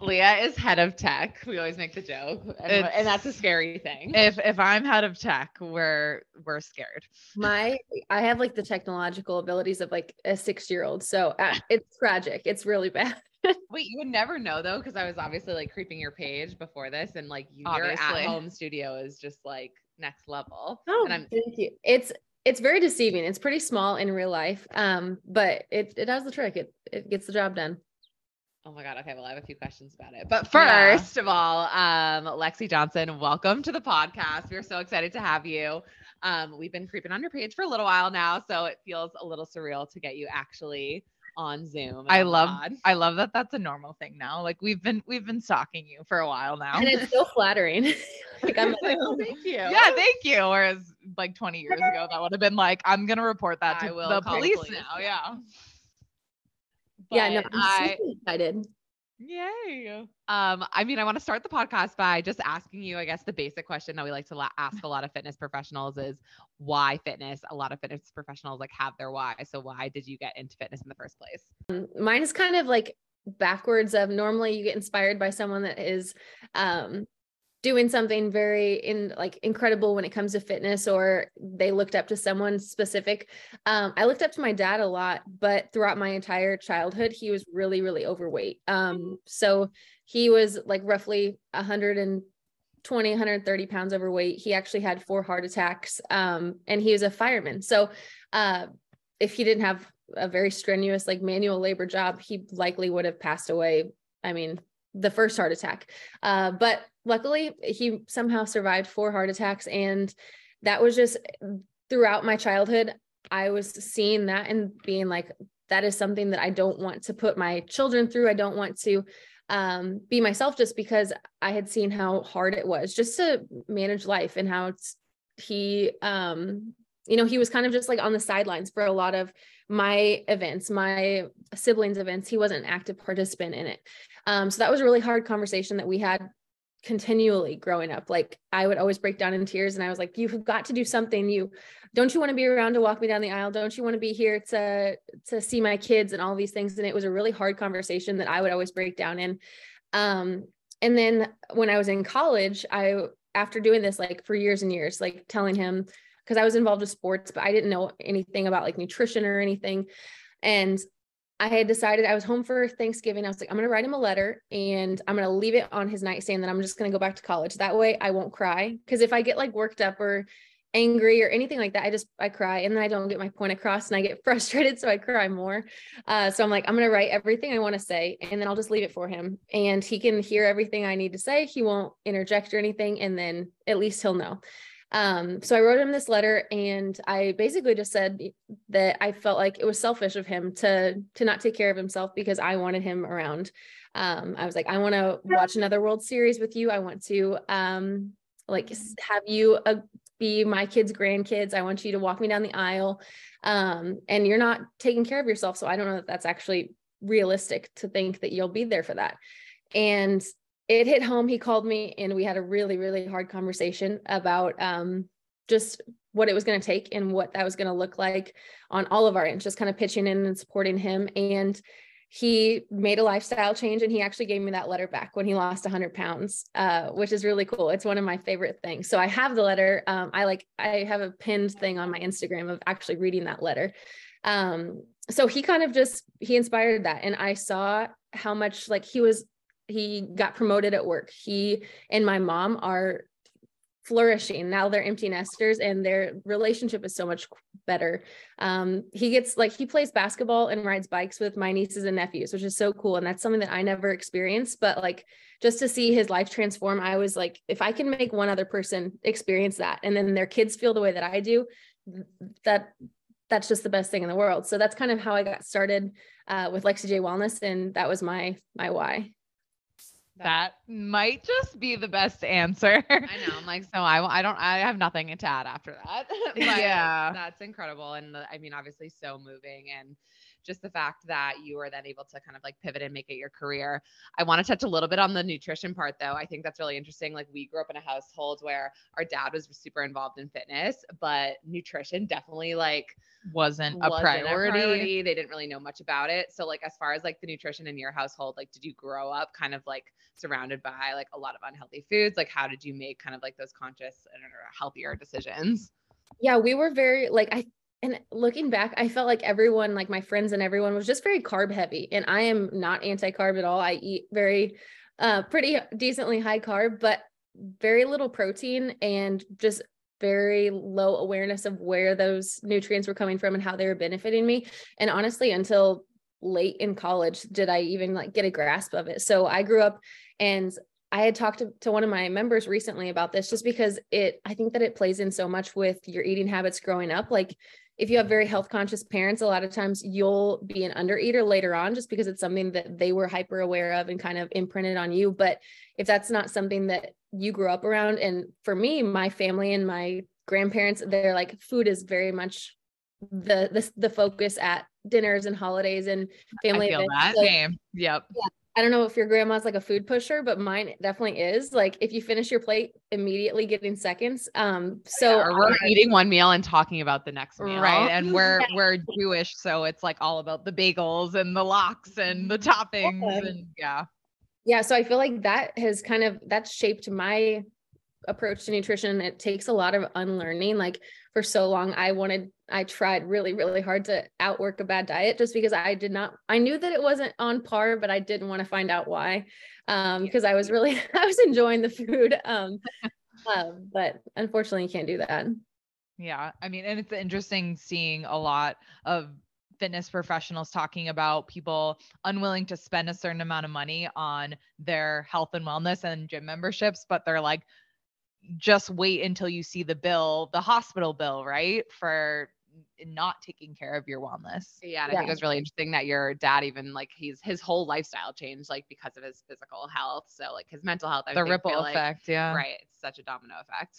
Leah is head of tech. We always make the joke, and, and that's a scary thing. If if I'm head of tech, we're we're scared. My I have like the technological abilities of like a six year old. So uh, it's tragic. It's really bad. Wait, you would never know though, because I was obviously like creeping your page before this, and like your at-home studio is just like next level. Oh, and I'm thank you. It's it's very deceiving. It's pretty small in real life. Um, but it it does the trick. It it gets the job done. Oh my God. Okay. Well, I have a few questions about it. But Yeah. first of all, um, Lexi Johnson, welcome to the podcast. We're so excited to have you. Um, we've been creeping on your page for a little while now, so it feels a little surreal to get you actually on Zoom. I love pod. I love that that's a normal thing now. Like we've been we've been stalking you for a while now. And it's so flattering. like I'm like, Oh, thank you. yeah, thank you. Whereas like 20 years ago, that would have been like, I'm gonna report that I to will the the police, police, now. yeah. Yeah. yeah, no, I'm I, super excited. Yay. Um, I mean, I want to start the podcast by just asking you, I guess, the basic question that we like to la- ask a lot of fitness professionals is why fitness? A lot of fitness professionals like have their why. So why did you get into fitness in the first place? mine is kind of like backwards of normally you get inspired by someone that is um doing something very in like incredible when it comes to fitness or they looked up to someone specific. Um i looked up to my dad a lot but throughout my entire childhood he was really really overweight. Um so he was like roughly 120 130 pounds overweight. He actually had four heart attacks um and he was a fireman. So uh if he didn't have a very strenuous like manual labor job he likely would have passed away. I mean the first heart attack. Uh, but luckily he somehow survived four heart attacks and that was just throughout my childhood i was seeing that and being like that is something that i don't want to put my children through. I don't want to um, be myself just because i had seen how hard it was just to manage life and how he um you know he was kind of just like on the sidelines for a lot of my events my siblings events he wasn't an active participant in it. Um so that was a really hard conversation that we had continually growing up. Like i would always break down in tears and i was like you have got to do something. You don't you want to be around to walk me down the aisle? Don't you want to be here to to see my kids and all these things? And it was a really hard conversation that i would always break down in. Um and then when i was in college i after doing this like for years and years like telling him because I was involved with sports, but I didn't know anything about like nutrition or anything. And I had decided I was home for Thanksgiving. I was like, I'm going to write him a letter and I'm going to leave it on his nightstand. That I'm just going to go back to college. That way I won't cry. Cause if I get like worked up or angry or anything like that, I just, I cry and then I don't get my point across and I get frustrated. So I cry more. Uh, so I'm like, I'm going to write everything I want to say and then I'll just leave it for him and he can hear everything I need to say. He won't interject or anything. And then at least he'll know. Um, so I wrote him this letter and I basically just said that I felt like it was selfish of him to to not take care of himself because I wanted him around. Um, I was like, I want to watch another World Series with you. I want to um like have you uh, be my kids' grandkids. I want you to walk me down the aisle. Um, and you're not taking care of yourself. So I don't know that that's actually realistic to think that you'll be there for that. And it hit home. He called me and we had a really, really hard conversation about um, just what it was going to take and what that was going to look like on all of our ends, just kind of pitching in and supporting him. And he made a lifestyle change and he actually gave me that letter back when he lost 100 pounds uh, which is really cool it's one of my favorite things so i have the letter um, i like i have a pinned thing on my instagram of actually reading that letter um, so he kind of just he inspired that and i saw how much like he was he got promoted at work. He and my mom are flourishing. Now they're empty nesters and their relationship is so much better. Um he gets like he plays basketball and rides bikes with my nieces and nephews which is so cool. And that's something that i never experienced but like just to see his life transform i was like if i can make one other person experience that and then their kids feel the way that i do that that's just the best thing in the world. So that's kind of how i got started uh, with lexi j. Wellness and that was my my why That might just be the best answer. I know. I'm like, so I, I don't, I have nothing to add after that. But Yeah. That's incredible. And the, I mean, obviously so moving and just the fact that you were then able to kind of like pivot and make it your career. I want to touch a little bit on the nutrition part though. I think that's really interesting. Like we grew up in a household where our dad was super involved in fitness, but nutrition definitely like wasn't a wasn't priority. They didn't really know much about it. So like as far as like the nutrition in your household, like did you grow up kind of like surrounded by like a lot of unhealthy foods? Like how did you make kind of like those conscious and uh, healthier decisions? Yeah, we were very like I and looking back, I felt like everyone, like my friends and everyone was just very carb heavy. And I am not anti-carb at all. I eat very uh pretty decently high carb, but very little protein and just very low awareness of where those nutrients were coming from and how they were benefiting me. And honestly, until late in college did I even like get a grasp of it. So I grew up and I had talked to, to one of my members recently about this just because it I think that it plays in so much with your eating habits growing up. Like if you have very health conscious parents, a lot of times you'll be an undereater later on just because it's something that they were hyper aware of and kind of imprinted on you. But if that's not something that you grew up around, and for me, my family and my grandparents, they're like food is very much the the, the focus at dinners and holidays and family I feel events. that. So- Same. Yep. I don't know if your grandma's like a food pusher, but mine definitely is. Like if you finish your plate, immediately getting seconds. Um, so or we're eating one meal and talking about the next meal. Right. And we're we're Jewish, so it's like all about the bagels and the lox and the toppings Yeah. and yeah. yeah, so I feel like that has kind of that's shaped my approach to nutrition. It takes a lot of unlearning. Like for so long, I wanted, I tried really, really hard to outwork a bad diet just because I did not, I knew that it wasn't on par, but I didn't want to find out why. Um, because I was really, I was enjoying the food. Um, um, but unfortunately you can't do that. Yeah. I mean, and it's interesting seeing a lot of fitness professionals talking about people unwilling to spend a certain amount of money on their health and wellness and gym memberships, but they're like, just wait until you see the bill, the hospital bill, right? For not taking care of your wellness. Yeah, and I think it was really interesting that your dad even like he's his whole lifestyle changed like because of his physical health. So like his mental health, I The ripple feel like- effect. yeah. right? It's such a domino effect.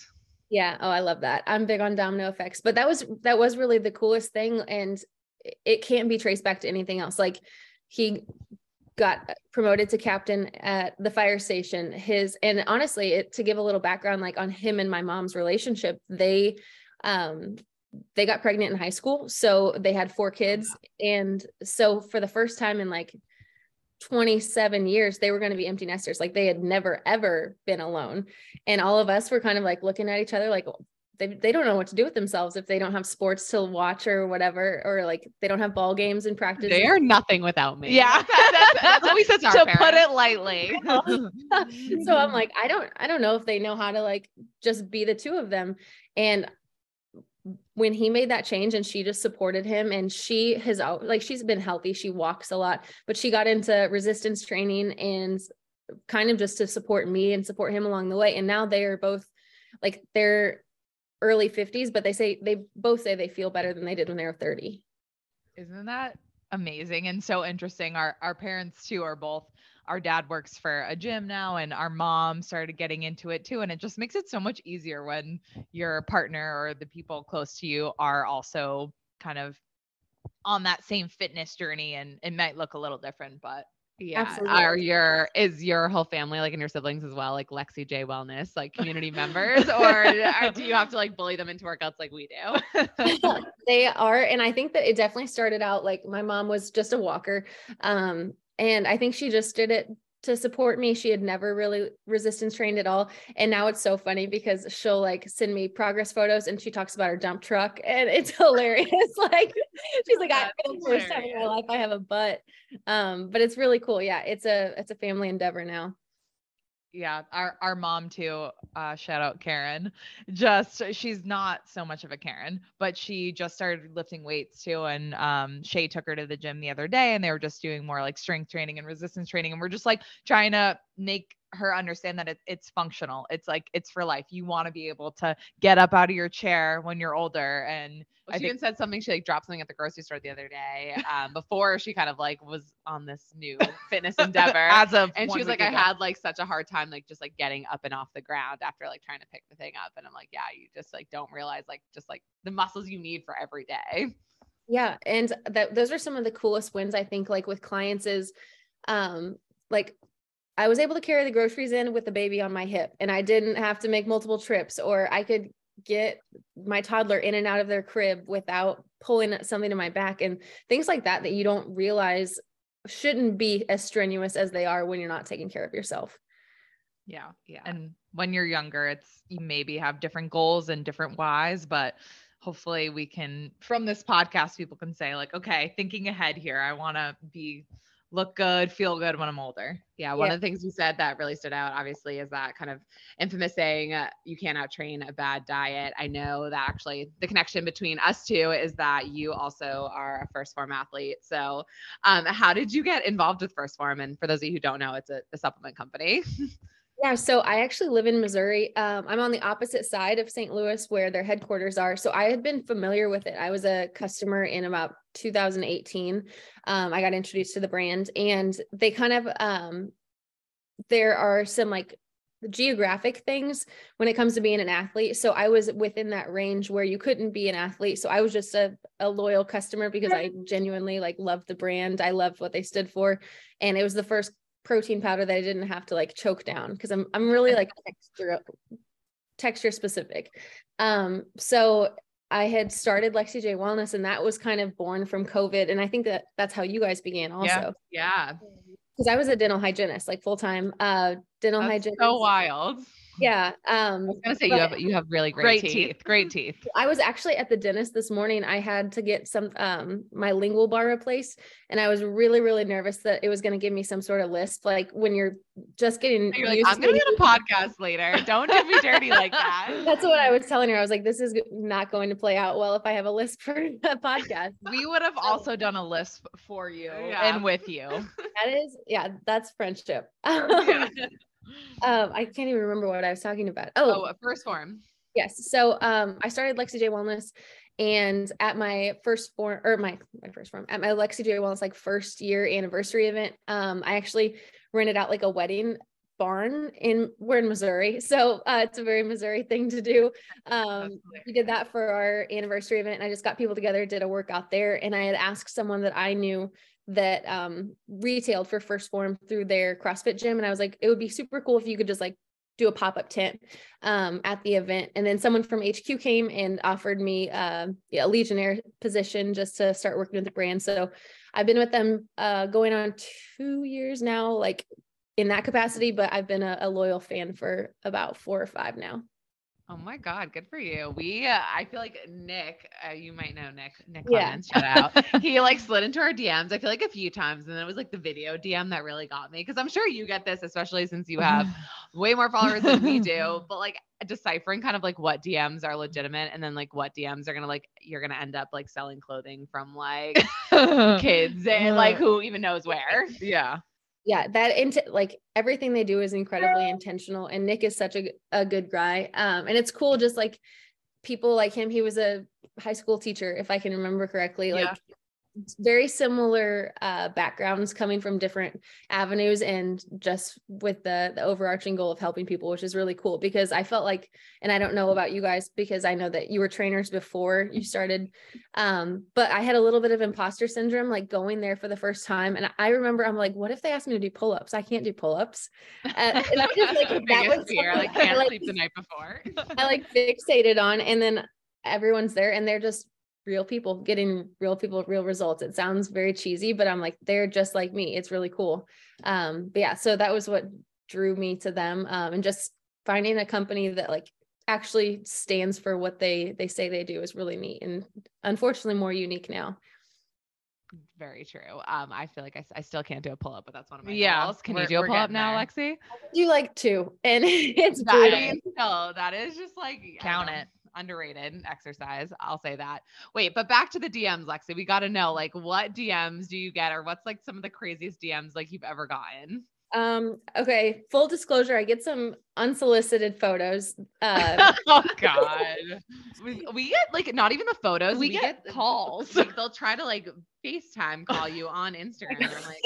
Yeah. Oh, I love that. I'm big on domino effects, but that was that was really the coolest thing, and it- it can't be traced back to anything else. Like he got promoted to captain at the fire station. His and honestly, it, to give a little background, like on him and my mom's relationship, they um they got pregnant in high school, so they had four kids, and so for the first time in like 27 years they were going to be empty nesters. Like they had never ever been alone. And all of us were kind of like looking at each other like oh, they, they don't know what to do with themselves if they don't have sports to watch or whatever or like they don't have ball games and practice. They are nothing without me. Yeah. that's, that's what we said to, our to put it lightly. so i'm like i don't i don't know if they know how to like just be the two of them. And when he made that change and she just supported him and she has like she's been healthy. She walks a lot but she got into resistance training and kind of just to support me and support him along the way. And now they are both like they're early 50s but they say they both say they feel better than they did when they were 30 Isn't that amazing and so interesting? Our our parents too are both our dad works for a gym now and our mom started getting into it too and it just makes it so much easier when your partner or the people close to you are also kind of on that same fitness journey and it might look a little different but Yeah. Absolutely. Are your is your whole family like and your siblings as well, like Lexi J Wellness, like community members, or, or do you have to like bully them into workouts like we do? they are and i think that it definitely started out like my mom was just a walker um and i think she just did it to support me. She had never really resistance trained at all. And now it's so funny because she'll like send me progress photos and she talks about her dump truck and it's hilarious. Like she's like i for the first time in my life. I have a butt. Um but it's really cool. Yeah it's a it's a family endeavor now yeah our our mom too uh shout out karen. Just she's not so much of a karen but she just started lifting weights too and um shay took her to the gym the other day and they were just doing more like strength training and resistance training and we're just like trying to make her understand that it, it's functional it's like it's for life you want to be able to get up out of your chair when you're older and Well, I she think- even said something. She like dropped something at the grocery store the other day. Um, before she kind of like was on this new fitness endeavor. as of and she was week like, I had like such a hard time, like just like getting up and off the ground after like trying to pick the thing up. And I'm like, yeah, you just like don't realize like just like the muscles you need for every day. Yeah. And that those are some of the coolest wins I think like with clients is um like I was able to carry the groceries in with the baby on my hip and I didn't have to make multiple trips or I could get my toddler in and out of their crib without pulling something to my back and things like that that you don't realize shouldn't be as strenuous as they are when you're not taking care of yourself. Yeah. Yeah. And when you're younger, it's you maybe have different goals and different whys, but hopefully we can from this podcast people can say like okay thinking ahead here i want to be look good feel good when i'm older yeah one yeah. of the things you said that really stood out obviously is that kind of infamous saying uh, you can't outtrain a bad diet i know that actually the connection between us two is that you also are a 1st Phorm athlete so um, how did you get involved with 1st Phorm? and for those of you who don't know it's a, a supplement company Yeah, so I actually live in Missouri. Um, I'm on the opposite side of St. Louis where their headquarters are. So I had been familiar with it. I was a customer in about 2018. Um, I got introduced to the brand and they kind of, um, there are some like geographic things when it comes to being an athlete. So I was within that range where you couldn't be an athlete. So I was just a, a loyal customer because I genuinely like loved the brand. I loved what they stood for. And it was the first protein powder that I didn't have to like choke down because I'm I'm really like texture texture specific. Um, so I had started Lexi J Wellness and that was kind of born from COVID. And I think that that's how you guys began also. Yeah. Because I was a dental hygienist, like full time uh dental that's hygienist. So wild. Yeah. Um, I was gonna say you have you have really great, great teeth. teeth. Great teeth. I was actually at the dentist this morning. I had to get some um my lingual bar replaced, and I was really really nervous that it was gonna give me some sort of lisp. Like when you're just getting. You're like, I'm gonna get a podcast later. Don't do me dirty like that. That's what I was telling her. I was like, this is not going to play out well if I have a lisp for a podcast. We would have also done a lisp for you yeah. and with you. That is, yeah, that's friendship. Yeah um, I can't even remember what I was talking about. Oh, oh 1st Phorm. Yes. So um, I started Lexi J Wellness, and at my first form or my my 1st form at my Lexi J Wellness like first year anniversary event, um, I actually rented out like a wedding barn in we're in Missouri, so uh, it's a very Missouri thing to do. Um, we did that for our anniversary event, and I just got people together, did a workout there, and I had asked someone that I knew that um, retailed for 1st Phorm through their CrossFit gym. And I was like, it would be super cool if you could just like do a pop-up tent um, at the event. And then someone from HQ came and offered me uh, yeah, a Legionnaire position just to start working with the brand. So I've been with them uh, going on two years now, like in that capacity, but I've been a, a loyal fan for about four or five now. Oh my God, good for you. We, uh, I feel like Nick, uh, you might know Nick, Nick Clemens, yeah. shout out. he like slid into our DMs, I feel like a few times. And then it was like the video DM that really got me. Cause I'm sure you get this, especially since you have way more followers than we do. But like deciphering kind of like what DMs are legitimate and then like what DMs are gonna like, you're gonna end up like selling clothing from like kids and like who even knows where. Yeah yeah that into like everything they do is incredibly intentional and nick is such a, a good guy um and it's cool just like people like him he was a high school teacher if i can remember correctly like yeah very similar uh, backgrounds coming from different avenues and just with the the overarching goal of helping people which is really cool because i felt like and i don't know about you guys because i know that you were trainers before you started um, but i had a little bit of imposter syndrome like going there for the first time. And i remember i'm like what if they ask me to do pull-ups? I can't do pull-ups. Uh, and i just like that was fear like can't like, sleep the night before. I like fixated on. And then everyone's there and they're just real people getting real people real results it sounds very cheesy but i'm like they're just like me it's really cool um but yeah so that was what drew me to them um and just finding a company that like actually stands for what they they say they do is really neat and unfortunately more unique now very true. Um, I feel like I, I still can't do a pull up, but that's one of my yeah, goals. Can you do a pull up now, there. Lexi? Do like two, and it's that, I mean, no, that is just like count it underrated exercise. I'll say that. Wait, but back to the DMs, Lexi. We got to know like what DMs do you get or what's like some of the craziest DMs like you've ever gotten? Um, okay, full disclosure, I get some unsolicited photos. Uh, oh god. we, we, get like not even the photos, we, we get, get, calls. Like they'll try to like FaceTime call you on Instagram. like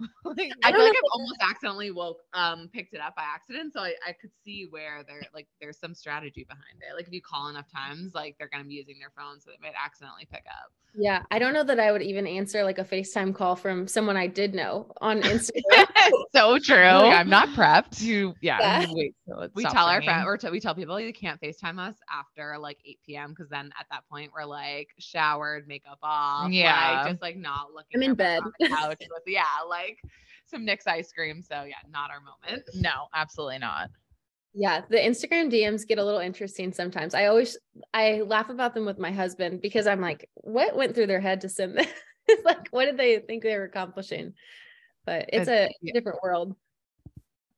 like, I, I feel like I've almost accidentally woke um picked it up by accident. So I, I could see where there like there's some strategy behind it. Like if you call enough times, like they're gonna be using their phone, so they might accidentally pick up. Yeah, I don't know that I would even answer like a FaceTime call from someone I did know on Instagram. so true. Like, I'm not prepped. You, yeah. yeah. Wait, so we tell our friend or t- we tell people you can't FaceTime us after like 8 p.m. because then at that point we're like showered, makeup off, yeah, like, just like not looking. I'm in bed. couch with, yeah, like some Nick's ice cream. So yeah, not our moment. No, absolutely not. Yeah, the Instagram DMs get a little interesting sometimes. I always I laugh about them with my husband because I'm like, what went through their head to send this? like, what did they think they were accomplishing? But it's, it's a yeah. different world.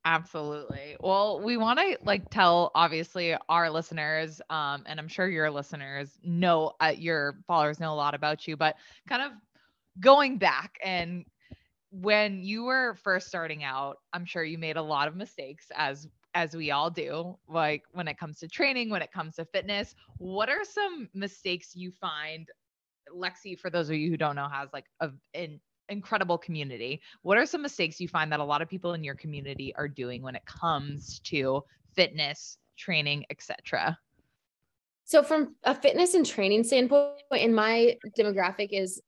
Absolutely. Well, we want to like tell obviously our listeners, um, and I'm sure your listeners know uh, your followers know a lot about you, but kind of going back and when you were first starting out, I'm sure you made a lot of mistakes as as we all do, like when it comes to training, when it comes to fitness. What are some mistakes you find Lexi, for those of you who don't know, has like a, an incredible community. What are some mistakes you find that a lot of people in your community are doing when it comes to fitness, training, etc.? So from a fitness and training standpoint, in my demographic is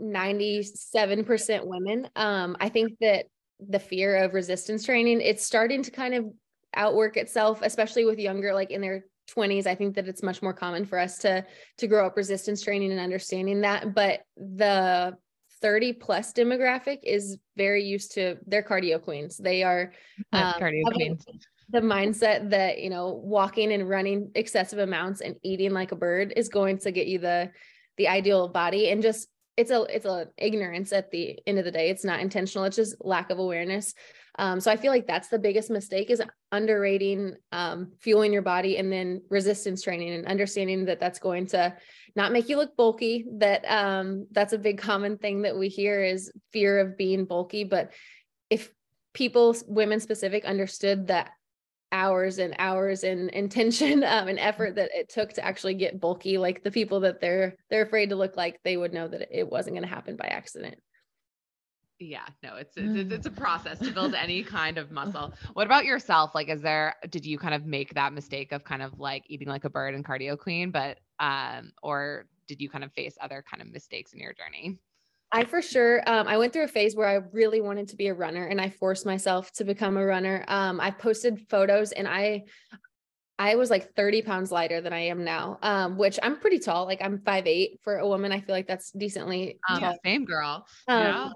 97% women. Um, I think that the fear of resistance training, it's starting to kind of outwork itself, especially with younger, like in their 20s i think that it's much more common for us to to grow up resistance training and understanding that but the 30 plus demographic is very used to their cardio queens. They are um, cardio queens. the mindset that you know walking and running excessive amounts and eating like a bird is going to get you the the ideal body and just it's a it's a ignorance at the end of the day. It's not intentional. It's just lack of awareness. Um, so i feel like that's the biggest mistake is underrating um, fueling your body and then resistance training and understanding that that's going to not make you look bulky that um, that's a big common thing that we hear is fear of being bulky. But if people women specific understood that hours and hours and intention um, and effort that it took to actually get bulky like the people that they're they're afraid to look like they would know that it wasn't going to happen by accident. Yeah no it's, it's it's a process to build any kind of muscle. What about yourself? Like is there did you kind of make that mistake of kind of like eating like a bird and cardio queen but um or did you kind of face other kind of mistakes in your journey I for sure, um, I went through a phase where I really wanted to be a runner and I forced myself to become a runner. Um, I posted photos and I, I was like 30 pounds lighter than I am now, um, which I'm pretty tall. Like I'm five eight for a woman. I feel like that's decently um, tall. Same girl. Um, yeah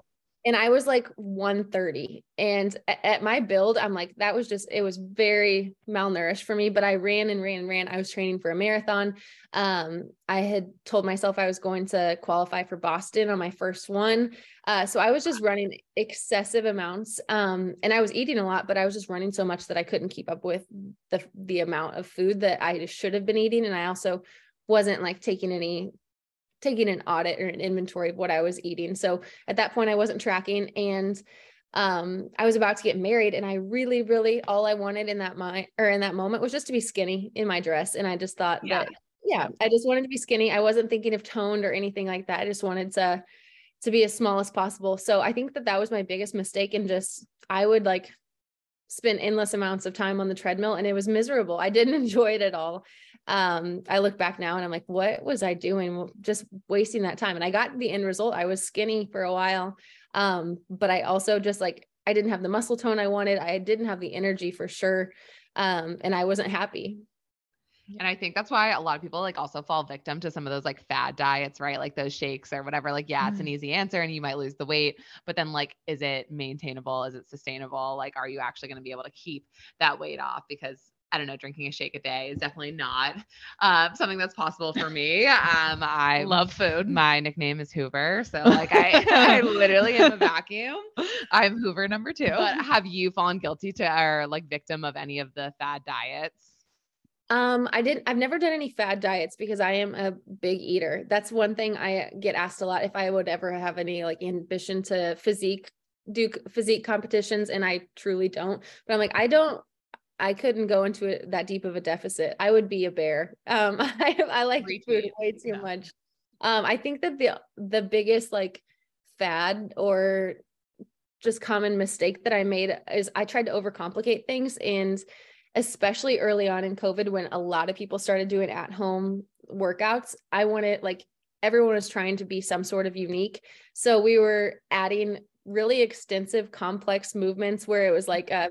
and I was like 130. And at my build, I'm like, that was just, it was very malnourished for me. But I ran and ran and ran. I was training for a marathon. Um, I had told myself I was going to qualify for Boston on my first one. Uh, so I was just running excessive amounts. Um, and I was eating a lot, but I was just running so much that I couldn't keep up with the the amount of food that I should have been eating. And I also wasn't like taking any taking an audit or an inventory of what I was eating. So at that point, I wasn't tracking and um, I was about to get married and I really, really all I wanted in that my or in that moment was just to be skinny in my dress. And I just thought yeah. that yeah, I just wanted to be skinny. I wasn't thinking of toned or anything like that. I just wanted to to be as small as possible. So I think that that was my biggest mistake and just I would like spend endless amounts of time on the treadmill and it was miserable. I didn't enjoy it at all um i look back now and i'm like what was i doing just wasting that time and i got the end result i was skinny for a while um but i also just like i didn't have the muscle tone i wanted i didn't have the energy for sure um and i wasn't happy and I think that's why a lot of people like also fall victim to some of those like fad diets, right? Like those shakes or whatever. Like, yeah, it's an mm-hmm. easy answer and you might lose the weight, but then like, is it maintainable? Is it sustainable? Like, are you actually going to be able to keep that weight off? Because I don't know, drinking a shake a day is definitely not uh, something that's possible for me. Um, I love food. My nickname is Hoover. So like I, I literally am a vacuum. I'm Hoover number two. But have you fallen guilty to or like victim of any of the fad diets? Um, I didn't, I've never done any fad diets because I am a big eater. That's one thing I get asked a lot if I would ever have any like ambition to physique, do physique competitions. And I truly don't, but I'm like, I don't I couldn't go into it that deep of a deficit. I would be a bear. Um, I, I like Retweet. food way too yeah. much. Um, I think that the the biggest like fad or just common mistake that I made is I tried to overcomplicate things and especially early on in COVID when a lot of people started doing at home workouts, I wanted like everyone was trying to be some sort of unique. So we were adding really extensive complex movements where it was like a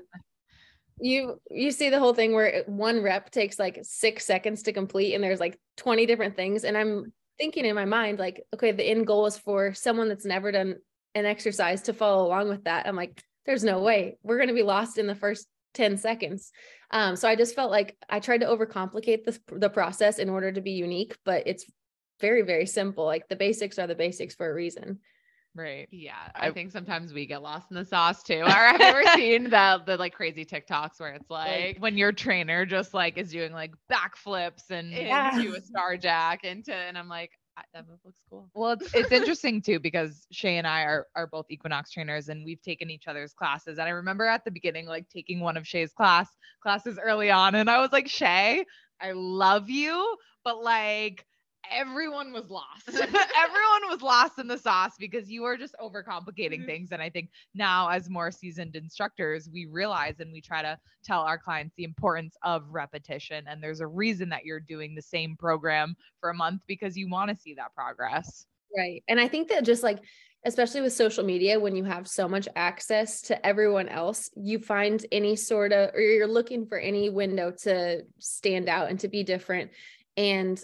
you you see the whole thing where one rep takes like 6 seconds to complete and there's like 20 different things and I'm thinking in my mind like okay the end goal is for someone that's never done an exercise to follow along with that. I'm like there's no way we're going to be lost in the first 10 seconds. Um, so I just felt like I tried to overcomplicate the, the process in order to be unique, but it's very, very simple. Like the basics are the basics for a reason. Right. Yeah. I, I, think sometimes we get lost in the sauce too. Or I've you ever seen the the like crazy TikToks where it's like, like when your trainer just like is doing like backflips and yeah. into a star jack into and I'm like, that move looks cool. Well, it's, it's interesting too because Shay and I are are both Equinox trainers and we've taken each other's classes. And I remember at the beginning, like taking one of Shay's class classes early on, and I was like, Shay, I love you, but like everyone was lost. everyone was lost in the sauce because you were just overcomplicating mm-hmm. things. And I think now, as more seasoned instructors, we realize and we try to tell our clients the importance of repetition. And there's a reason that you're doing the same program for a month because you want to see that progress. Right. And I think that just like, especially with social media, when you have so much access to everyone else, you find any sort of, or you're looking for any window to stand out and to be different. And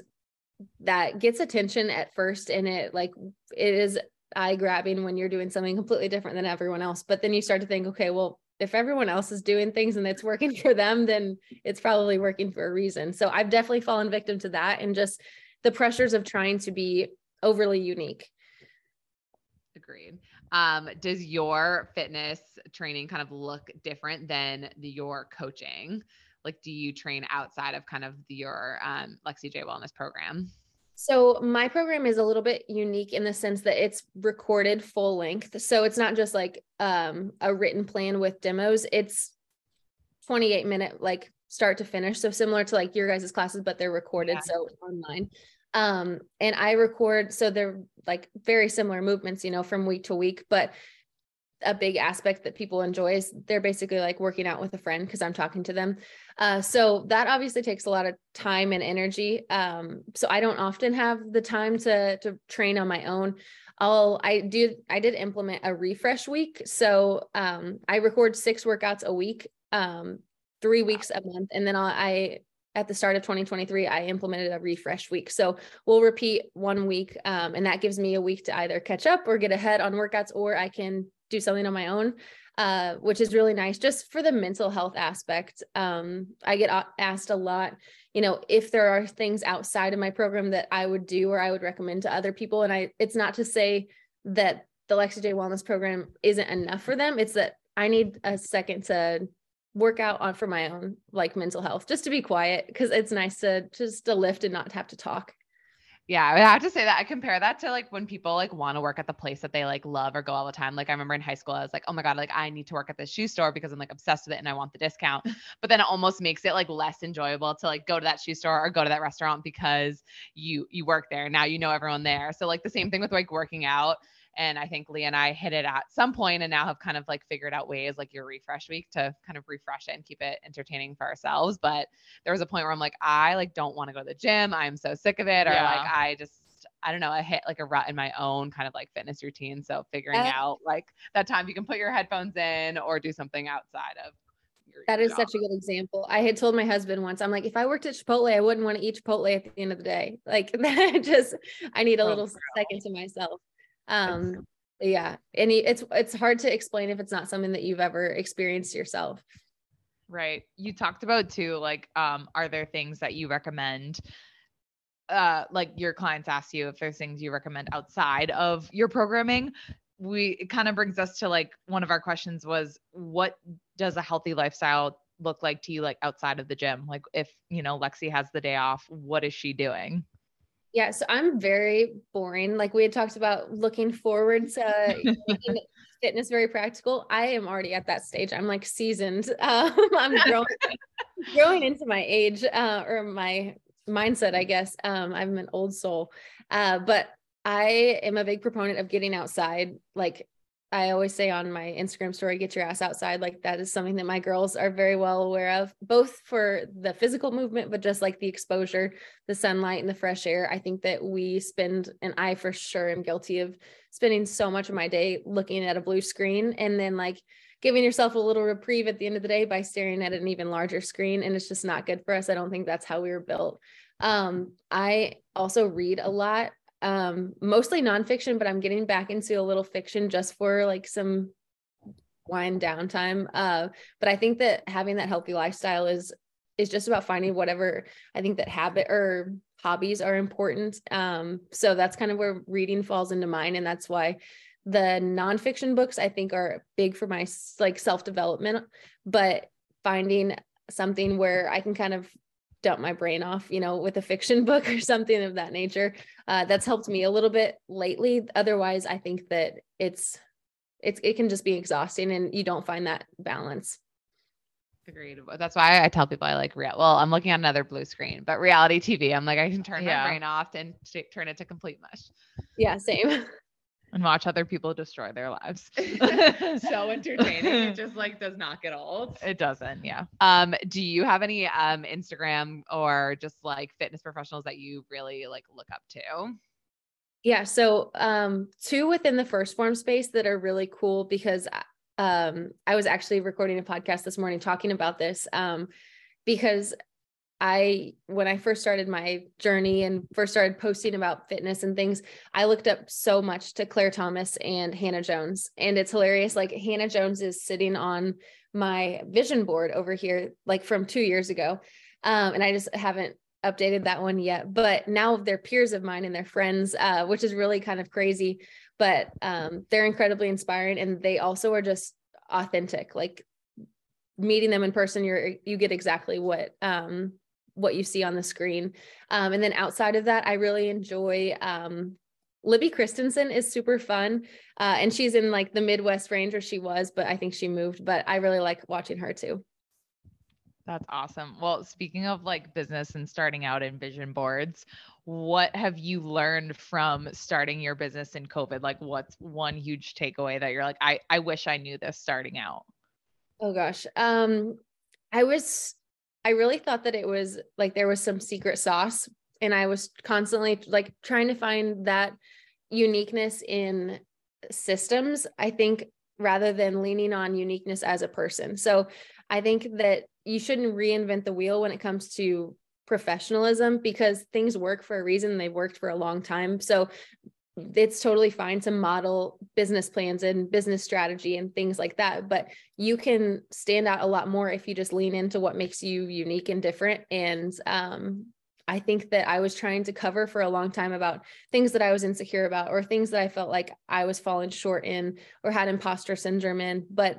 that gets attention at first and it like it is eye grabbing when you're doing something completely different than everyone else. But then you start to think okay well if everyone else is doing things and it's working for them then it's probably working for a reason. So i've definitely fallen victim to that and just the pressures of trying to be overly unique. Agreed. Um, does your fitness training kind of look different than the, your coaching like do you train outside of kind of your um, Lexi J Wellness program? So my program is a little bit unique in the sense that it's recorded full length. So it's not just like um, a written plan with demos. It's 28 minute like start to finish. So similar to like your guys' classes, but they're recorded yeah. so online. Um, and I record so they're like very similar movements, you know, from week to week, but a big aspect that people enjoy is they're basically like working out with a friend because I'm talking to them. Uh, so that obviously takes a lot of time and energy. Um, so I don't often have the time to to train on my own. I'll I do I did implement a refresh week. So um, I record six workouts a week, um, three weeks a month, and then I'll, I at the start of 2023 i implemented a refresh week so we'll repeat one week um, and that gives me a week to either catch up or get ahead on workouts or i can do something on my own, uh, which is really nice just for the mental health aspect. Um, I get asked a lot, you know, if there are things outside of my program that I would do or I would recommend to other people. And I, it's not to say that the Lexi J Wellness program isn't enough for them. It's that I need a second to work out on for my own like mental health just to be quiet because it's nice to just to lift and not have to talk yeah, I have to say that I compare that to like when people like want to work at the place that they like love or go all the time. Like I remember in high school, I was like, oh my God, like I need to work at this shoe store because I'm like obsessed with it and I want the discount. But then it almost makes it like less enjoyable to like go to that shoe store or go to that restaurant because you you work there. Now you know everyone there. So like the same thing with like working out. And I think Lee and I hit it at some point and now have kind of like figured out ways like your refresh week to kind of refresh it and keep it entertaining for ourselves. But there was a point where I'm like, I like don't want to go to the gym. I'm so sick of it. Or yeah. like I just I don't know, I hit like a rut in my own kind of like fitness routine. So figuring uh, out like that time you can put your headphones in or do something outside of that is such a good example. I had told my husband once, I'm like, if I worked at Chipotle, I wouldn't want to eat Chipotle at the end of the day. Like that just I need a oh, little girl. second to myself. Um yeah. And it's it's hard to explain if it's not something that you've ever experienced yourself. Right. You talked about too, like, um, are there things that you recommend uh, like your clients ask you if there's things you recommend outside of your programming we it kind of brings us to like one of our questions was what does a healthy lifestyle look like to you like outside of the gym like if you know lexi has the day off what is she doing yeah so i'm very boring. Like we had talked about looking forward to fitness very practical. I am already at that stage. I'm like seasoned. Um, i'm growing growing into my age uh, or my mindset, I guess. Um, I'm an old soul, uh, but I am a big proponent of getting outside, like I always say on my Instagram story, get your ass outside. Like that is something that my girls are very well aware of, both for the physical movement, but just like the exposure, the sunlight and the fresh air. I think that we spend, and I for sure am guilty of spending so much of my day looking at a blue screen and then like giving yourself a little reprieve at the end of the day by staring at an even larger screen. And it's just not good for us. I don't think that's how we were built. Um, I also read a lot um mostly nonfiction but i'm getting back into a little fiction just for like some wind downtime uh but i think that having that healthy lifestyle is is just about finding whatever i think that habit or hobbies are important um so that's kind of where reading falls into mine and that's why the nonfiction books i think are big for my like self development but finding something where i can kind of dump my brain off, you know, with a fiction book or something of that nature. Uh, that's helped me a little bit lately. Otherwise, I think that it's it's it can just be exhausting and you don't find that balance. Agreed. That's why I tell people I like real. Well, I'm looking at another blue screen, but reality TV, I'm like I can turn yeah. my brain off and t- turn it to complete mush. Yeah, same. and watch other people destroy their lives. so entertaining. It just like does not get old. It doesn't. Yeah. Um, do you have any um Instagram or just like fitness professionals that you really like look up to? Yeah. So um two within the 1st Phorm space that are really cool because um I was actually recording a podcast this morning talking about this. Um because I, when I first started my journey and first started posting about fitness and things, I looked up so much to Claire Thomas and Hannah Jones. And it's hilarious. Like Hannah Jones is sitting on my vision board over here, like from two years ago. Um, and I just haven't updated that one yet. But now they're peers of mine and they're friends, uh, which is really kind of crazy. But um, they're incredibly inspiring. And they also are just authentic. Like meeting them in person, you're, you get exactly what, um, what you see on the screen. Um, and then outside of that, I really enjoy um, Libby Christensen is super fun. Uh, and she's in like the Midwest range where she was, but I think she moved. But I really like watching her too. That's awesome. Well, speaking of like business and starting out in vision boards, what have you learned from starting your business in COVID? Like, what's one huge takeaway that you're like, I, I wish I knew this starting out? Oh gosh. Um, I was I really thought that it was like there was some secret sauce and I was constantly like trying to find that uniqueness in systems. I think rather than leaning on uniqueness as a person. So I think that you shouldn't reinvent the wheel when it comes to professionalism because things work for a reason. They've worked for a long time. So it's totally fine to model business plans and business strategy and things like that but you can stand out a lot more if you just lean into what makes you unique and different. And um, i think that i was trying to cover for a long time about things that i was insecure about or things that i felt like i was falling short in or had imposter syndrome in but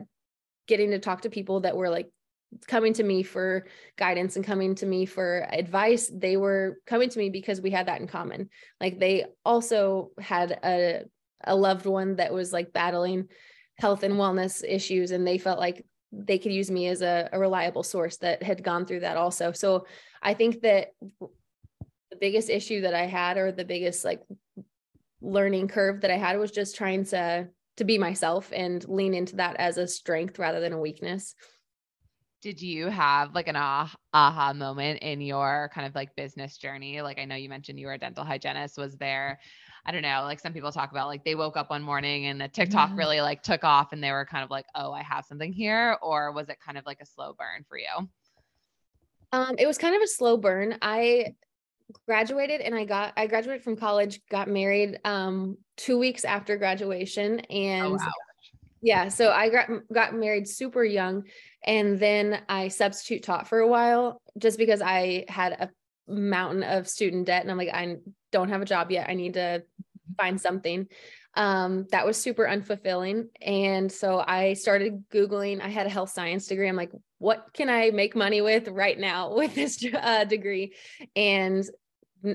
getting to talk to people that were like coming to me for guidance and coming to me for advice they were coming to me because we had that in common. Like they also had a a loved one that was like battling health and wellness issues and they felt like they could use me as a, a reliable source that had gone through that also. So i think that the biggest issue that i had or the biggest like learning curve that i had was just trying to to be myself and lean into that as a strength rather than a weakness did you have like an aha moment in your kind of like business journey? Like I know you mentioned you were a dental hygienist. Was there, I don't know, like some people talk about like they woke up one morning and the TikTok mm-hmm. really like took off and they were kind of like, oh, I have something here, or was it kind of like a slow burn for you? Um, it was kind of a slow burn. I graduated and I got I graduated from college, got married um two weeks after graduation, oh, and oh, wow. Yeah, so I got got married super young and then I substitute taught for a while just because I had a mountain of student debt. And I'm like, I don't have a job yet. I need to find something. Um, that was super unfulfilling. And so I started Googling, I had a health science degree. I'm like, what can I make money with right now with this uh, degree? And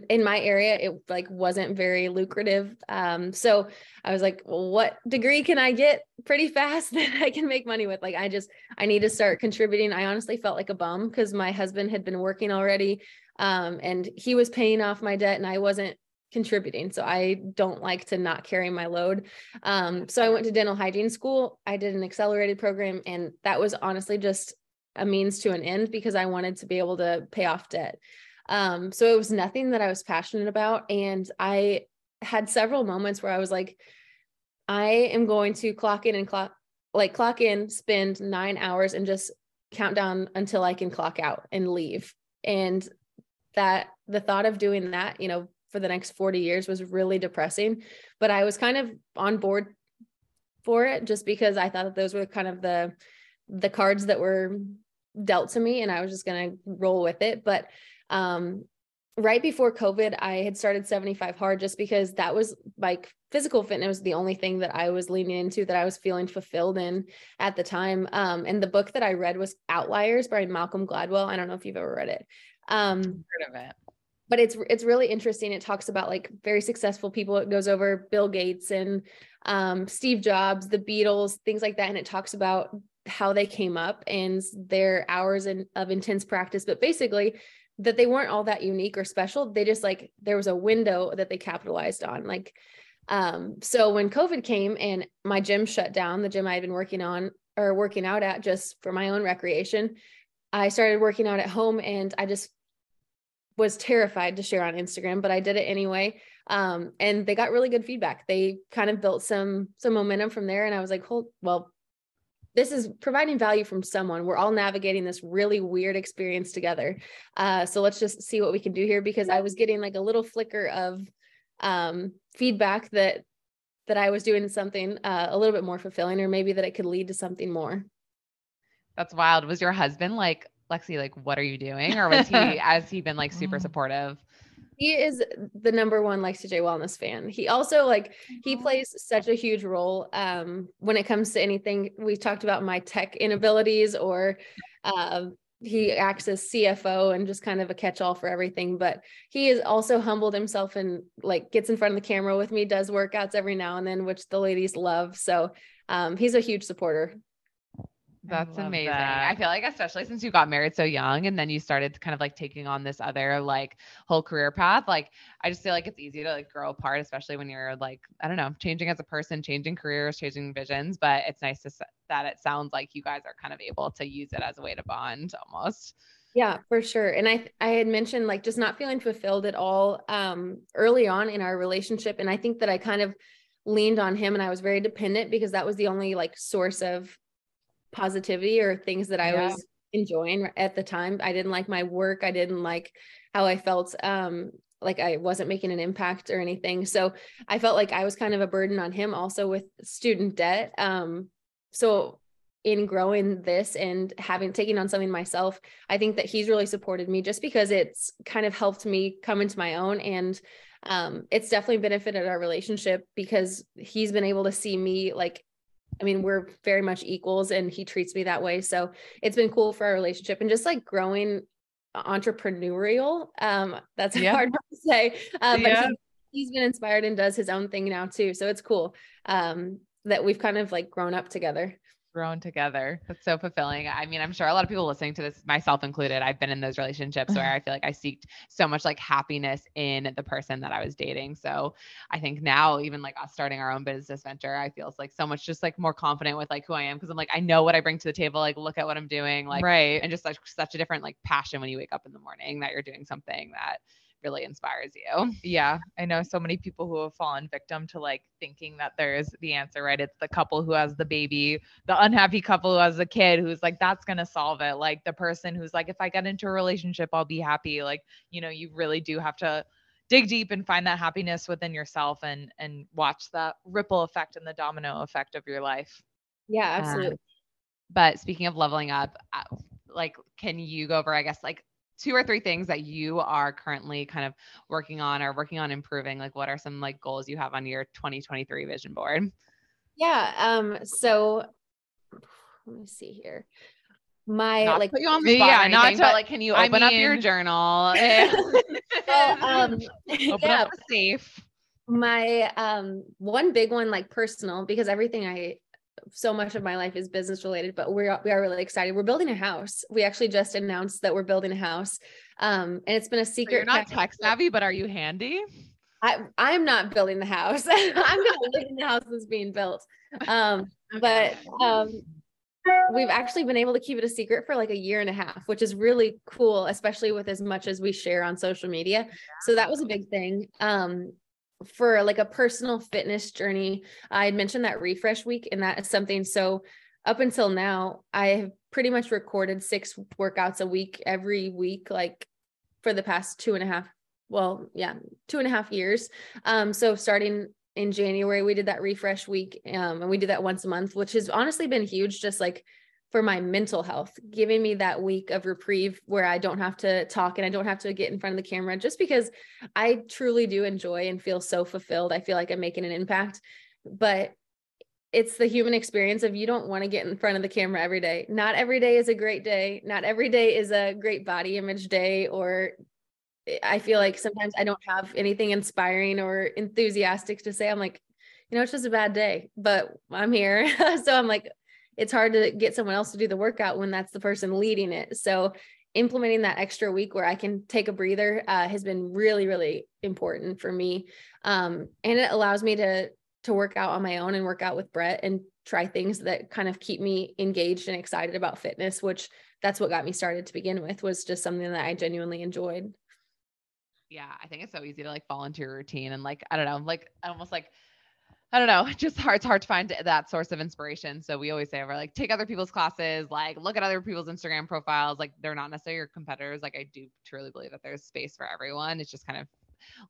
in my area it like wasn't very lucrative um so i was like well, what degree can i get pretty fast that i can make money with like i just i need to start contributing i honestly felt like a bum because my husband had been working already um and he was paying off my debt and i wasn't contributing. So I don't like to not carry my load. Um, so I went to dental hygiene school. I did an accelerated program, and that was honestly just a means to an end because I wanted to be able to pay off debt. Um, so it was nothing that I was passionate about. And I had several moments where I was like, I am going to clock in and clock like clock in, spend nine hours and just count down until I can clock out and leave. And that the thought of doing that, you know, for the next 40 years was really depressing. But I was kind of on board for it just because I thought that those were kind of the the cards that were dealt to me and I was just going to roll with it. But um right before COVID, I had started 75 hard just because that was like physical fitness was the only thing that I was leaning into that I was feeling fulfilled in at the time. Um, and the book that I read was Outliers by Malcolm Gladwell. I don't know if you've ever read it. Um, heard of it. But it's it's really interesting. It talks about like very successful people. It goes over Bill Gates and um, Steve Jobs, the Beatles, things like that, and it talks about how they came up and their hours in, of intense practice. But basically, that they weren't all that unique or special. They just like there was a window that they capitalized on. Like, um, so when COVID came and my gym shut down, the gym I had been working on or working out at just for my own recreation, I started working out at home and I just was terrified to share on Instagram, but I did it anyway. Um, and they got really good feedback. They kind of built some some momentum from there. And I was like, hold, well, this is providing value from someone. We're all navigating this really weird experience together. Uh, so let's just see what we can do here because I was getting like a little flicker of um, feedback that that I was doing something uh, a little bit more fulfilling, or maybe that it could lead to something more. That's wild. Was your husband like Lexi? Like, what are you doing? Or was he? has he been like super supportive? He is the number one Lexi J wellness fan. He also like he plays such a huge role um, when it comes to anything. We talked about my tech inabilities, or uh, he acts as CFO and just kind of a catch-all for everything. But he has also humbled himself and like gets in front of the camera with me, does workouts every now and then, which the ladies love. So um, he's a huge supporter. That's amazing. That. I feel like especially since you got married so young and then you started kind of like taking on this other like whole career path, like I just feel like it's easy to like grow apart, especially when you're like, I don't know, changing as a person, changing careers, changing visions, but it's nice to that it sounds like you guys are kind of able to use it as a way to bond almost. Yeah, for sure. And I I had mentioned like just not feeling fulfilled at all um early on in our relationship and I think that I kind of leaned on him and I was very dependent because that was the only like source of positivity or things that I yeah. was enjoying at the time. I didn't like my work. I didn't like how I felt um like I wasn't making an impact or anything. So I felt like I was kind of a burden on him also with student debt. Um so in growing this and having taking on something myself, I think that he's really supported me just because it's kind of helped me come into my own and um, it's definitely benefited our relationship because he's been able to see me like I mean, we're very much equals and he treats me that way. So it's been cool for our relationship and just like growing entrepreneurial. Um, that's yeah. hard to say. Um, yeah. but he, he's been inspired and does his own thing now too. So it's cool. Um, that we've kind of like grown up together grown together. That's so fulfilling. I mean, I'm sure a lot of people listening to this, myself included, I've been in those relationships where I feel like I seeked so much like happiness in the person that I was dating. So I think now, even like us starting our own business venture, I feel like so much just like more confident with like who I am because I'm like, I know what I bring to the table. Like, look at what I'm doing. Like, right. And just like such a different like passion when you wake up in the morning that you're doing something that really inspires you. Yeah. I know so many people who have fallen victim to like thinking that there's the answer, right? It's the couple who has the baby, the unhappy couple who has a kid who's like, that's going to solve it. Like the person who's like, if I get into a relationship, I'll be happy. Like, you know, you really do have to dig deep and find that happiness within yourself and and watch that ripple effect and the domino effect of your life. Yeah, absolutely. Um, but speaking of leveling up, uh, like, can you go over, I guess, like two or three things that you are currently kind of working on or working on improving like what are some like goals you have on your 2023 vision board? Yeah um so let me see here. My not like put you on the spot yeah anything, not to, but like can you open I mean, up your journal well, um, open yeah, up safe. My um one big one like personal because everything i so much of my life is business related, but we're we are really excited. We're building a house. We actually just announced that we're building a house. Um, and it's been a secret. So you're not tech savvy, but are you handy? I I'm not building the house. I'm gonna live in the house that's being built. Um, but um, we've actually been able to keep it a secret for like a year and a half, which is really cool, especially with as much as we share on social media. So that was a big thing. Um, for like a personal fitness journey, I had mentioned that refresh week, and that is something. So up until now, I have pretty much recorded six workouts a week every week, like for the past two and a half. Well, yeah, two and a half years. Um, so starting in January, we did that refresh week. Um, and we do that once a month, which has honestly been huge, just like for my mental health, giving me that week of reprieve where I don't have to talk and I don't have to get in front of the camera just because I truly do enjoy and feel so fulfilled. I feel like I'm making an impact. But it's the human experience of you don't want to get in front of the camera every day. Not every day is a great day. Not every day is a great body image day or eh, I feel like sometimes I don't have anything inspiring or enthusiastic to say. I'm like, you know, it's just a bad day, but I'm here. so I'm like, it's hard to get someone else to do the workout when that's the person leading it. So implementing that extra week where I can take a breather uh, has been really, really important for me. Um, and it allows me to to work out on my own and work out with Brett and try things that kind of keep me engaged and excited about fitness, which that's what got me started to begin with was just something that I genuinely enjoyed yeah, I think it's so easy to like fall into your routine and like, I don't know, like almost like, I don't know, just hard, it's hard to find that source of inspiration. So we always say we're like, take other people's classes, like look at other people's Instagram profiles. Like they're not necessarily your competitors. Like I do truly believe that there's space for everyone. It's just kind of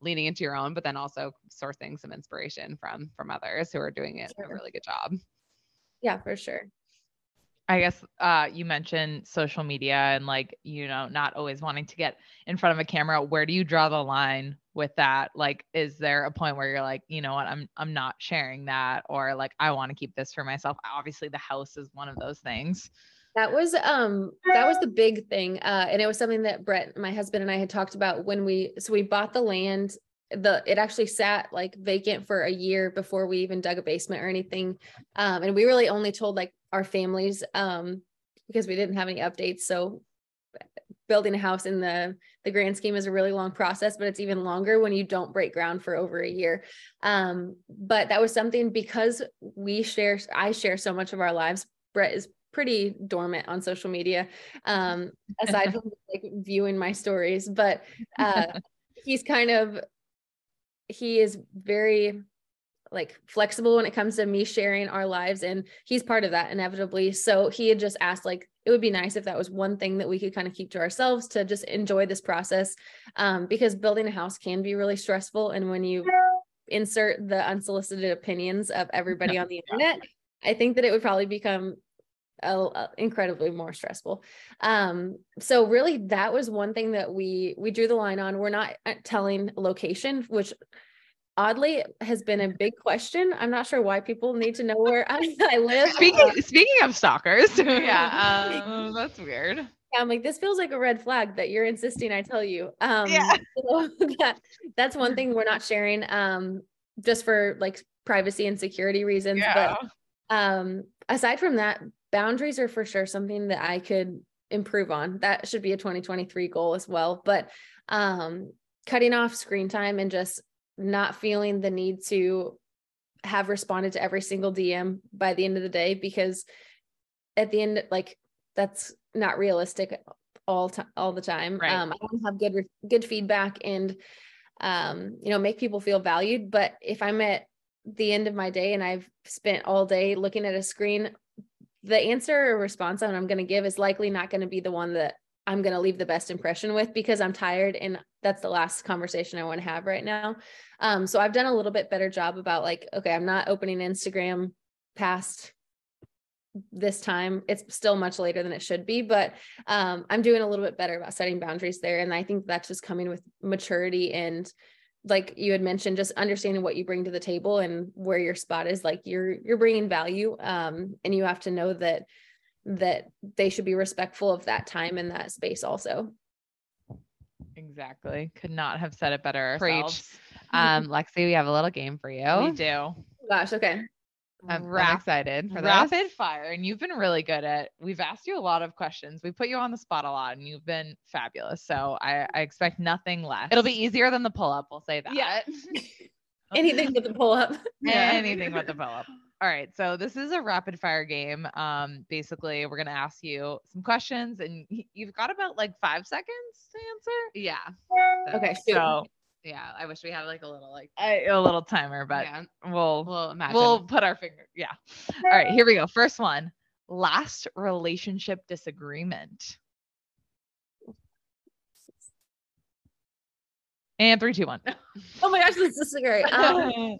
leaning into your own, but then also sourcing some inspiration from, from others who are doing it sure. a really good job. Yeah, for sure. I guess uh, you mentioned social media and like, you know, not always wanting to get in front of a camera. Where do you draw the line with that? Like, is there a point where you're like, you know what, I'm I'm not sharing that, or like I want to keep this for myself? Obviously, the house is one of those things. That was um that was the big thing. Uh, and it was something that Brett, my husband, and I had talked about when we so we bought the land the it actually sat like vacant for a year before we even dug a basement or anything um and we really only told like our families um because we didn't have any updates. So building a house in the the grand scheme is a really long process but it's even longer when you don't break ground for over a year. Um but that was something because we share i share so much of our lives brett is pretty dormant on social media um aside from like viewing my stories. But uh he's kind of he is very like flexible when it comes to me sharing our lives and he's part of that inevitably so he had just asked like it would be nice if that was one thing that we could kind of keep to ourselves to just enjoy this process um, because building a house can be really stressful and when you insert the unsolicited opinions of everybody on the internet i think that it would probably become uh, incredibly more stressful. Um, so really that was one thing that we we drew the line on. We're not uh, telling location, which oddly has been a big question. I'm not sure why people need to know where I, I live. Speaking speaking of stalkers, yeah, um, that's weird. Yeah, I'm like, this feels like a red flag that you're insisting I tell you. Um, yeah. So that, that's one thing we're not sharing, um, just for like privacy and security reasons. Yeah. But um, aside from that, boundaries are for sure something that I could improve on. That should be a 2023 goal as well. But um, cutting off screen time and just not feeling the need to have responded to every single DM by the end of the day because at the end, like that's not realistic all time all the time. Right. Um, I want to have good good feedback and um, you know make people feel valued. But if I'm at the end of my day and I've spent all day looking at a screen, the answer or response that I'm going to give is likely not going to be the one that I'm going to leave the best impression with because I'm tired and that's the last conversation I want to have right now. Um, so I've done a little bit better job about like, okay, I'm not opening Instagram past this time. It's still much later than it should be, but um, I'm doing a little bit better about setting boundaries there. And I think that's just coming with maturity and like you had mentioned just understanding what you bring to the table and where your spot is like you're you're bringing value um and you have to know that that they should be respectful of that time and that space also exactly could not have said it better ourselves. Preach. um lexi we have a little game for you we do gosh okay I'm, I'm excited for rapid this. fire, and you've been really good at. We've asked you a lot of questions. We put you on the spot a lot, and you've been fabulous. So I, I expect nothing less. It'll be easier than the pull up. We'll say that. Yeah. Anything with the pull up. anything but the pull up. All right, so this is a rapid fire game. Um, basically, we're gonna ask you some questions, and you've got about like five seconds to answer. Yeah. Okay, shoot. So Yeah. I wish we had like a little like I, a little timer, but yeah. we'll We'll imagine. we'll put our finger. Yeah. All right, here we go. First one. Last relationship disagreement. And three, two, one. Oh my gosh, this is great. Um,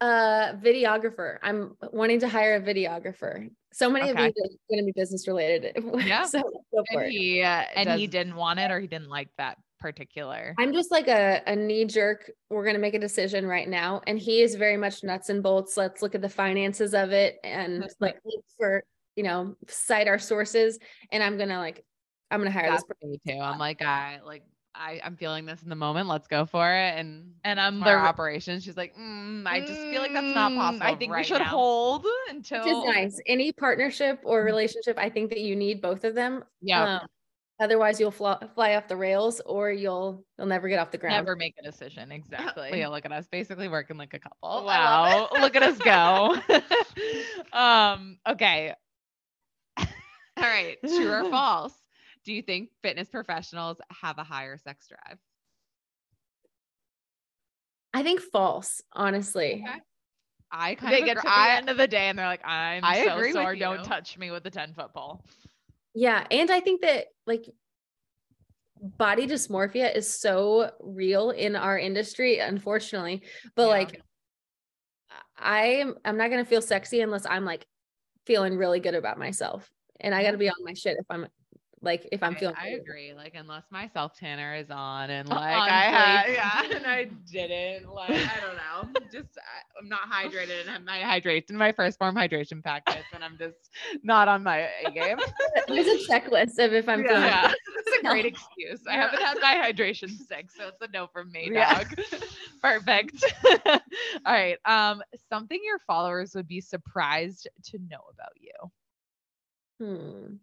uh, videographer. I'm wanting to hire a videographer. So many Okay. of these are going to be business related. Yeah. so go for and it. he uh, and he didn't want it or he didn't like that particular. I'm just like a, a knee jerk. We're going to make a decision right now. And he is very much nuts and bolts. Let's look at the finances of it and like look for, you know, cite our sources. And I'm going to like, I'm going to hire That's this person. me too. I'm like I like I I'm feeling this in the moment. Let's go for it. And And I'm our the operations. She's like, mm, I just feel like that's not Mm, possible. I think we should now." hold Which until is nice. Any partnership or relationship, I think that you need both of them. Yeah. Um, otherwise you'll fly, fly off the rails or you'll, you'll never get off the ground. never make a decision. Exactly. Leah, look at us, basically working like a couple. Wow. Look at us go. um, okay. All right, true or false? Do you think fitness professionals have a higher sex drive? I think false, honestly. Okay. I kind They of get agree. to the I, end of the day and they're like, I'm I so agree with sore. Don't touch me with a 10 foot pole. Yeah. And I think that like body dysmorphia is so real in our industry, unfortunately. But Yeah. like I am I'm not gonna feel sexy unless I'm like feeling really good about myself. And I gotta be on my shit if I'm like if I'm I, feeling I agree. Like unless my self tanner is on and like I had, yeah, and I didn't like I don't know, just I, I'm not hydrated and my hydration, my 1st Phorm hydration packets, and I'm just not on my A game. There's a checklist of if I'm feeling Yeah. That's a great excuse. I haven't had my hydration stick, so it's a no from me, Yeah. dog. Perfect. All right. Um, something your followers would be surprised to know about you. Hmm.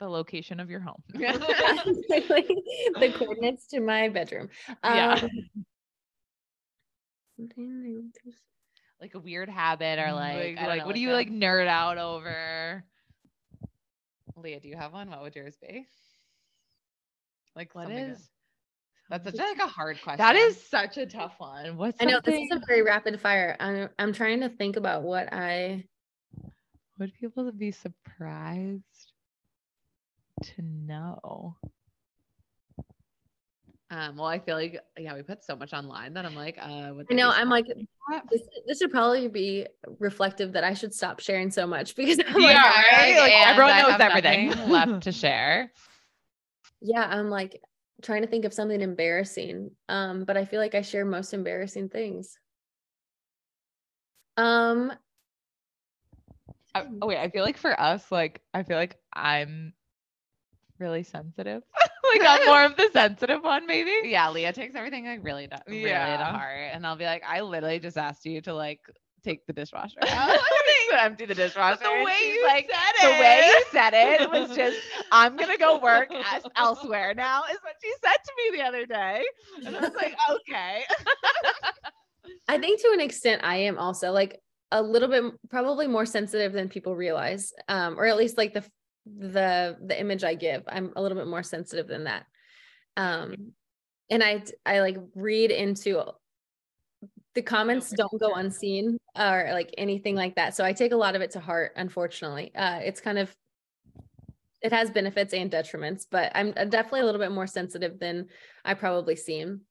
The location of your home. the coordinates to my bedroom. Yeah. Um, like a weird habit or like, like, I don't like, know, what do you a- like nerd out over? Leah, do you have one? What would yours be? Like What something is? That's such like a hard question. That is such a tough one. What's I know this is a very rapid fire. I'm I'm trying to think about what I would people be surprised to know? Um, well, I feel like yeah, we put so much online that I'm like, uh, would I know I'm like this, this should probably be reflective that I should stop sharing so much because I'm Yeah, like, right? Like, everyone knows everything. nothing left to share. yeah, I'm like trying to think of something embarrassing. Um, but I feel like I share most embarrassing things. Um, I, oh wait, I feel like for us, like I feel like I'm really sensitive. like I'm more of the sensitive one, maybe. Yeah, Leah takes everything like really, to, really to heart, and I'll be like, I literally just asked you to like take the dishwasher out, to empty the dishwasher. the way you like, said the way you it. said it was just, I'm gonna go work as, elsewhere now, is what she said to me the other day, and I was like, okay. I think to an extent I am also like a little bit probably more sensitive than people realize. Um, or at least like the the the image I give. I'm a little bit more sensitive than that. Um and I I like read into the comments don't go unseen or like anything like that. So I take a lot of it to heart, unfortunately. Uh it's kind of it has benefits and detriments, but I'm definitely a little bit more sensitive than I probably seem.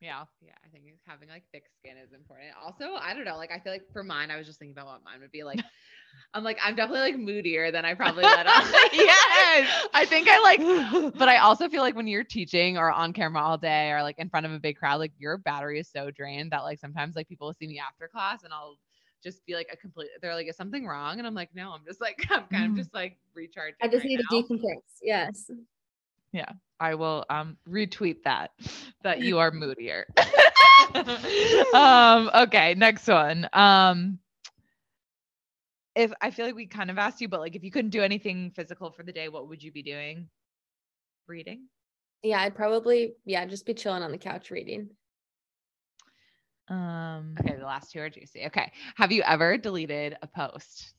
Yeah, yeah. I think having like thick skin is important. Also, I don't know. Like, I feel like for mine, I was just thinking about what mine would be like. I'm like, I'm definitely like moodier than I probably let on. Yes. I think I like, but I also feel like when you're teaching or on camera all day or like in front of a big crowd, like your battery is so drained that like sometimes like people will see me after class and I'll just be like a complete. They're like, is something wrong? And I'm like, no, I'm just like, I'm kind of just like recharging. I just right need now. to decompress. Yes. Yeah. I will um retweet that that you are moodier. um okay, next one. Um if I feel like we kind of asked you, but like if you couldn't do anything physical for the day, what would you be doing? Reading. Yeah, I'd probably yeah just be chilling on the couch reading. Um. Okay, the last two are juicy. Okay. Have you ever deleted a post?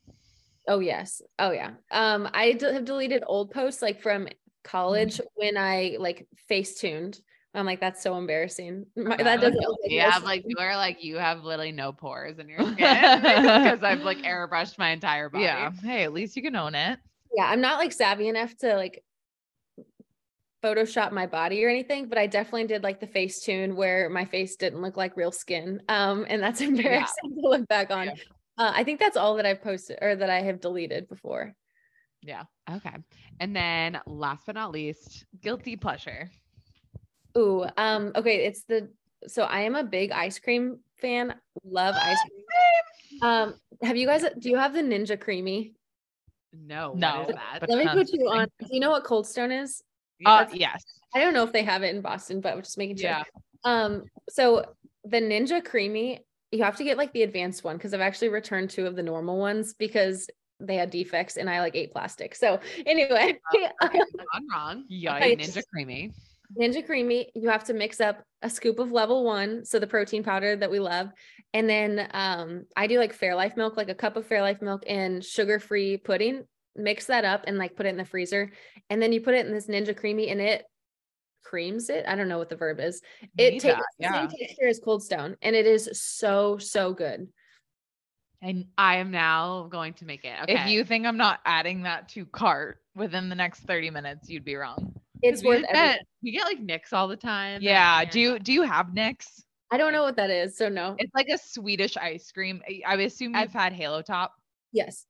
Oh yes. Oh yeah. Um, I d- have deleted old posts like from college Mm-hmm. when I like face tuned. I'm like, that's so embarrassing. My- that doesn't look like You have like you are like you have literally no pores in your skin because I've like airbrushed my entire body. Yeah. Hey, at least you can own it. yeah, I'm not like savvy enough to like Photoshop my body or anything, but I definitely did like the Facetune where my face didn't look like real skin. Um, and that's embarrassing to look back on. Yeah. Uh, I think that's all that I've posted or that I have deleted before. Yeah. Okay. And then last but not least, Guilty pleasure. Ooh, um, okay, it's the so I am a big ice cream fan. Love ice cream. Um, have you guys do you have the Ninja Creami? no, No, that? Let me put you on. Do you know what Cold Stone is? Uh, yes. I don't know if they have it in Boston, but I'm just making sure. Yeah. Um, so the Ninja Creami, you have to get like the advanced one because I've actually returned two of the normal ones because they had defects and I like ate plastic. So anyway, Gone wrong. Yikes. Okay, Ninja Creami. Ninja Creami, you have to mix up a scoop of level one, so the protein powder that we love, and then um, I do like Fairlife milk, like a cup of Fairlife milk and sugar-free pudding. Mix that up and like put it in the freezer, and then you put it in this Ninja Creami, and it creams it. I don't know what the verb is. It Need takes that, the yeah. same texture as Cold Stone, and it is so so good. And I am now going to make it. Okay. If you think I'm not adding that to cart within the next 30 minutes, you'd be wrong. It's worth it. every. we get like Nick's all the time. Yeah. and Do you do you have Nick's? I don't know what that is, so no. It's like a Swedish ice cream. I- I would assume you've had Halo Top. Yes.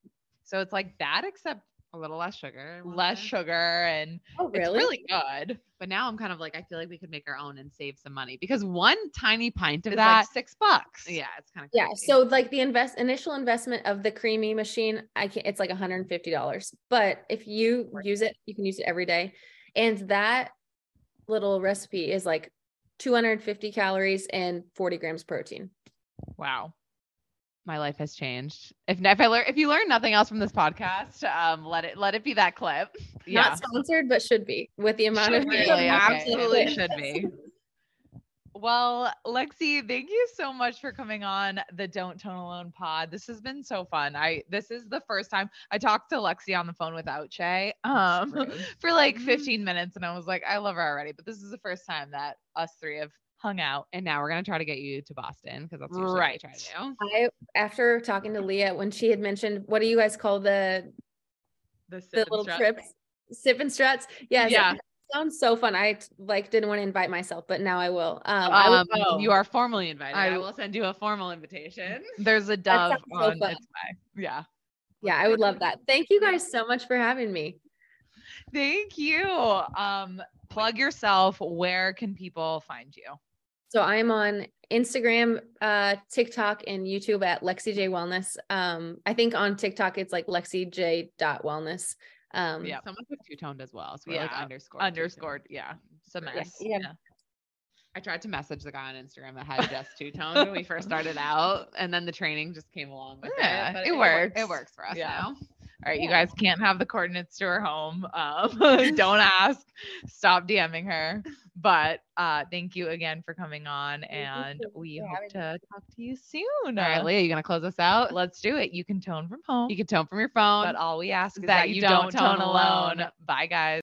So it's like that, except a little less sugar. I less say. sugar and Oh it's really? really good. But now I'm kind of like, I feel like we could make our own and save some money because one tiny pint of that. like six bucks. yeah, it's kind of Yeah. So like the invest initial investment of the Creami machine, I can it's like $150. But if you use it, you can use it every day. And that little recipe is like 250 calories and 40 grams protein. Wow. my life has changed. If if I learn if you learn nothing else from this podcast, um, let it let it be that clip. Yeah. Not sponsored, but should be with the amount of Should be. Really? Okay. Absolutely should be. Well, Lexi, thank you so much for coming on the Don't Tone Alone pod. This has been so fun. I this is the first time I talked to Lexi on the phone without Che um, for like Mhm. 15 minutes, and I was like, I love her already. But this is the first time that us three have hung out. And now we're gonna try to get you to Boston because that's usually Right. what we try to do. I after talking to Leah when she had mentioned what do you guys call the The, the little strut. trips? Sip and struts. Yes. Yeah. it Sounds so fun. I like didn't want to invite myself, but now I will. Um, I would- Um, you are formally invited. I, I- will send you a formal invitation. There's a dove sounds so on its way. Yeah. yeah, I would love that. Thank you guys so much for having me. Thank you. Um, plug yourself. Where can people find you? So I am on Instagram, uh, TikTok, and YouTube at Lexi J Wellness. Um, I think on TikTok it's like Lexi J dot Wellness. Um, Yeah. Someone put two toned as well. So we're like Underscored. underscore. Underscored. Yeah. It's a mess. yeah. I tried to message the guy on Instagram that had just two toned when we first started out, and then the training just came along with Yeah, it. But it wor- works. It works for us Yeah. now. All right, you guys can't have the coordinates to her home. Um, don't ask. Stop DMing her. But uh, thank you again for coming on, and we hope to talk to you soon. All right, Leah, you gonna close us out? Let's do it. You can tone from home, You can tone from your phone. but all we ask is that that, you you don't don't tone tone alone. alone. Bye, guys.